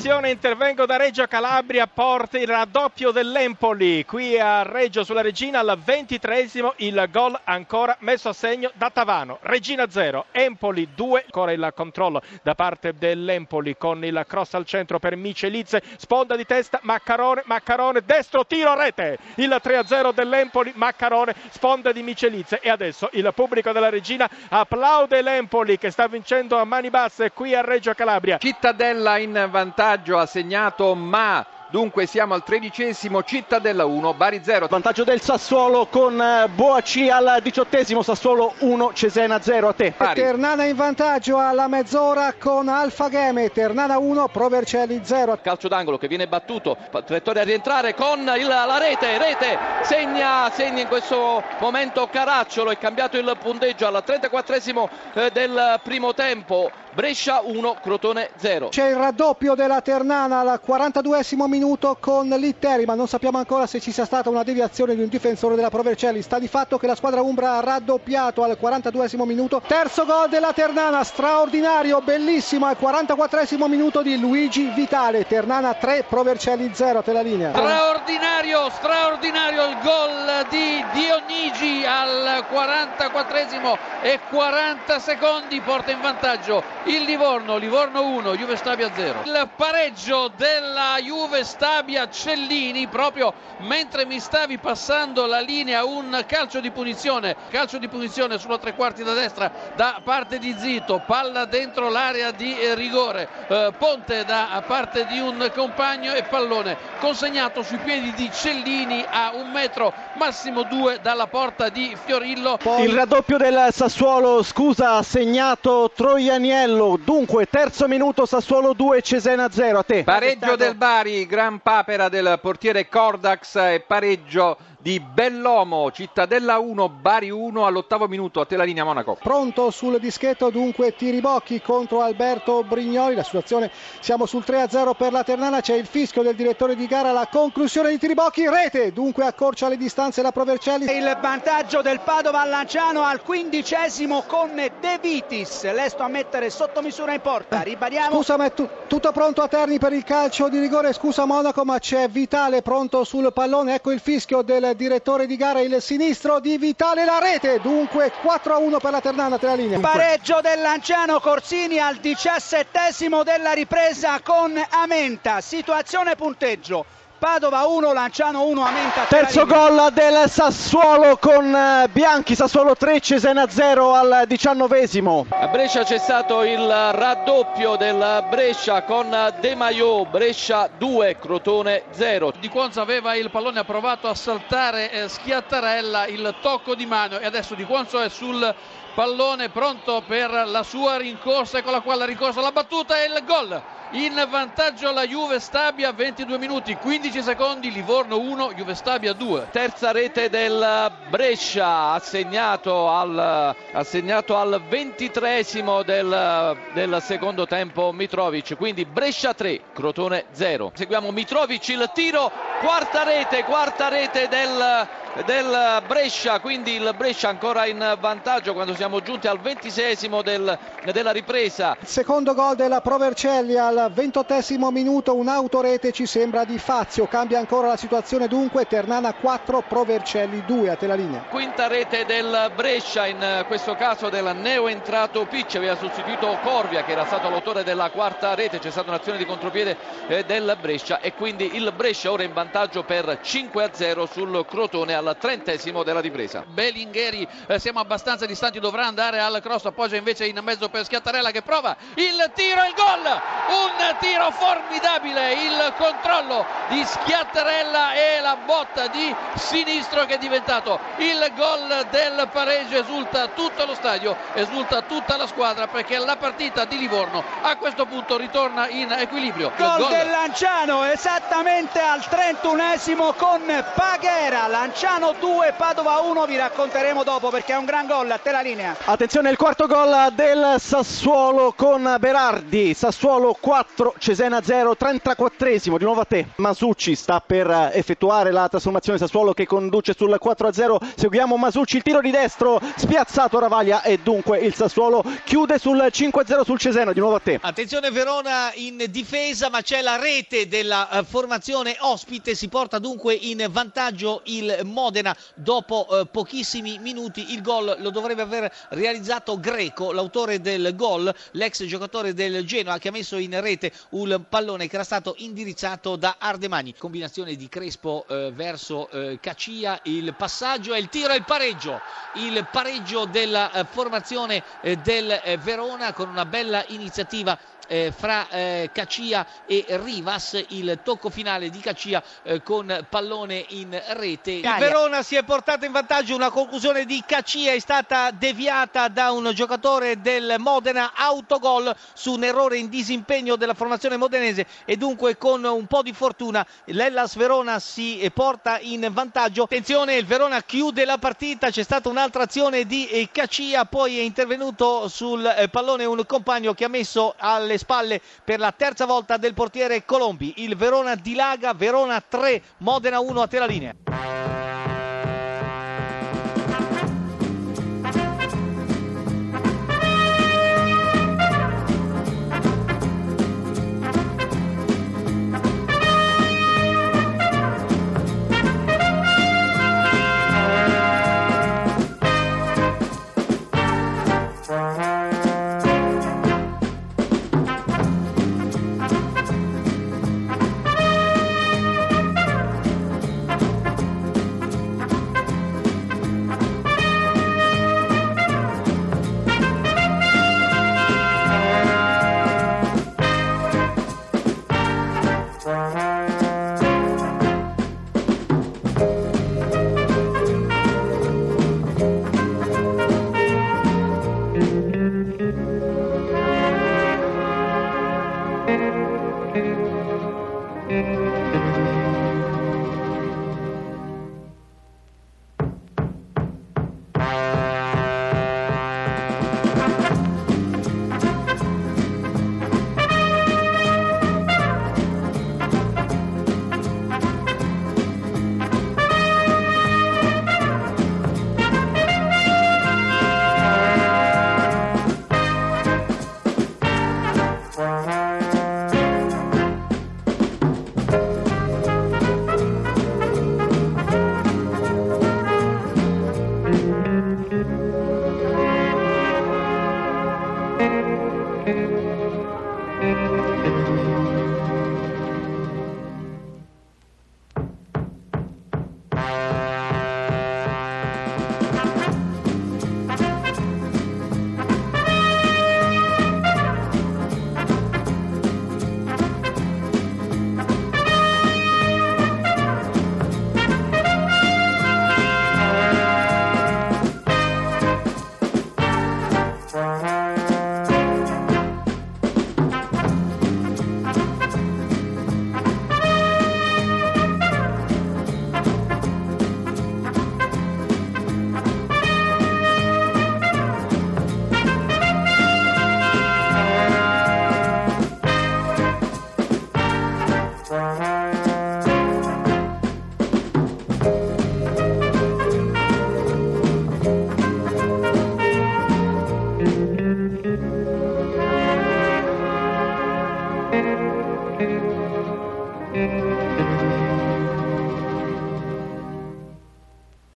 Attenzione, intervengo da Reggio Calabria, porta il raddoppio dell'Empoli. Qui a Reggio sulla Regina al ventitresimo il gol ancora messo a segno da Tavano. Regina 0, Empoli 2. Ancora il controllo da parte dell'Empoli con il cross al centro per Michelizze. Sponda di testa, Maccarone, Maccarone, destro, tiro, rete. Il 3-0 dell'Empoli, Maccarone, sponda di Michelizze. E adesso il pubblico della Regina applaude l'Empoli che sta vincendo a mani basse qui a Reggio Calabria. Cittadella in vantaggio ha segnato Ma Dunque siamo al tredicesimo, Cittadella 1, Bari 0. Vantaggio del Sassuolo con eh, Boaci al diciottesimo, Sassuolo 1, Cesena 0 a te. Bari. Ternana in vantaggio alla mezz'ora con Alfa Geme, Ternana 1, Provercelli 0. Calcio d'angolo che viene battuto, Trettoria a rientrare con il, la rete, rete, segna, segna in questo momento Caracciolo, è cambiato il punteggio al 34esimo eh, del primo tempo. Brescia 1, Crotone 0. C'è il raddoppio della Ternana al 42esimo minuto con Litteri, ma non sappiamo ancora se ci sia stata una deviazione di un difensore della Provercelli. Sta di fatto che la squadra Umbra ha raddoppiato al 42esimo minuto. Terzo gol della Ternana, straordinario, bellissimo al 44esimo minuto di Luigi Vitale. Ternana 3, Provercelli 0, te la linea. Straordinario, straordinario il gol di Dionigi al 44esimo e 40 secondi porta in vantaggio il Livorno, Livorno 1, Juve Stabia 0. Il pareggio della Juve Stabia Cellini proprio mentre mi stavi passando la linea, un calcio di punizione, calcio di punizione sulla tre quarti da destra da parte di Zito, palla dentro l'area di rigore, eh, ponte da parte di un compagno e pallone consegnato sui piedi di Cellini a un metro, massimo due dalla porta di Fiorillo. Poi... Il raddoppio del Sassuolo, scusa, ha segnato Troianiello Castello. Dunque, terzo minuto, Sassuolo 2, Cesena 0. A te. Pareggio del Bari, gran papera del portiere Cordax e pareggio di Bellomo, Cittadella 1, Bari 1 all'ottavo minuto, a te la linea Monaco. Pronto sul dischetto dunque Tiribocchi contro Alberto Brignoli, la situazione siamo sul 3-0 per la Ternana, c'è il fischio del direttore di gara, la conclusione di Tiribocchi, rete, dunque accorcia le distanze la Provercelli. Il vantaggio del Padova a Lanciano al quindicesimo con De Vitis, lesto a mettere sotto misura in porta, ribadiamo. Scusa ma è tu, tutto pronto a Terni per il calcio di rigore, scusa Monaco ma c'è Vitale pronto sul pallone, ecco il fischio del direttore di gara il sinistro di Vitale la rete. Dunque 4 a 1 per la Ternana tra linea. Pareggio del Lanciano Corsini al diciassettesimo della ripresa con Amenta. Situazione punteggio Padova 1, Lanciano 1, Amenta 3. Terzo gol del Sassuolo con eh, Bianchi, Sassuolo 3, Cesena 0 al diciannovesimo. A Brescia c'è stato il raddoppio del Brescia con De Maio, Brescia 2, Crotone 0. Di Quonza aveva il pallone, ha provato a saltare eh, Schiattarella, il tocco di mano e adesso Di Quonzo è sul pallone pronto per la sua rincorsa con la quale ha rincorsa la battuta e il gol. In vantaggio la Juve Stabia 22 minuti 15 secondi Livorno 1 Juve Stabia 2 terza rete del Brescia assegnato al, assegnato al 23 del, del secondo tempo Mitrovic. Quindi Brescia 3 Crotone 0 seguiamo Mitrovic il tiro quarta rete quarta rete del del Brescia, quindi il Brescia ancora in vantaggio quando siamo giunti al ventisesimo del, della ripresa. Secondo gol della Provercelli al ventottesimo minuto, un'autorete ci sembra di Fazio, cambia ancora la situazione dunque, Ternana 4, Provercelli 2, a te la linea. Quinta rete del Brescia, in questo caso del neo entrato Picci, aveva sostituito Corvia che era stato l'autore della quarta rete, c'è stata un'azione di contropiede eh, del Brescia. E quindi il Brescia ora in vantaggio per 5 a 0 sul Crotone al trentesimo della ripresa. Bellingheri, eh, siamo abbastanza distanti, dovrà andare al cross, appoggia invece in mezzo per Schiattarella che prova il tiro e il gol! Un tiro formidabile, il controllo di Schiattarella e la botta di sinistro che è diventato il gol del pareggio, esulta tutto lo stadio, esulta tutta la squadra perché la partita di Livorno a questo punto ritorna in equilibrio. Gol, gol. del Lanciano esattamente al 31esimo con Paghera, Lanciano Milano 2, Padova 1, vi racconteremo dopo perché è un gran gol, a te la linea. Attenzione il quarto gol del Sassuolo con Berardi, Sassuolo 4, Cesena 0, 34esimo, di nuovo a te. Masucci sta per effettuare la trasformazione Sassuolo che conduce sul 4-0. Seguiamo Masucci, il tiro di destro, spiazzato Ravaglia e dunque il Sassuolo chiude sul 5-0 sul Cesena. Di nuovo a te. Attenzione Verona in difesa, ma c'è la rete della eh, formazione ospite. Si porta dunque in vantaggio il Modena dopo eh, pochissimi minuti. Il gol lo dovrebbe aver realizzato Greco, l'autore del gol, l'ex giocatore del Genoa che ha messo in rete un pallone che era stato indirizzato da Ardemani. Combinazione di Crespo eh, verso eh, Cacia, il passaggio e il tiro e il pareggio. Il pareggio della eh, formazione eh, del eh, Verona con una bella iniziativa eh, fra eh, Cacia e Rivas, il tocco finale di Cacia eh, con pallone in rete. Il Verona si è portato in vantaggio, una conclusione di Cacia è stata deviata da un giocatore del Modena, autogol su un errore in disimpegno della formazione modenese e dunque con un po' di fortuna l'Ellas Verona si porta in vantaggio. Attenzione, il Verona chiude la partita, c'è stata un'altra azione di eh, Cacia, poi è intervenuto sul eh, pallone un compagno che ha messo alle spalle per la terza volta del portiere Colombi. Il Verona dilaga, Verona 3, Modena 1 a te la linea.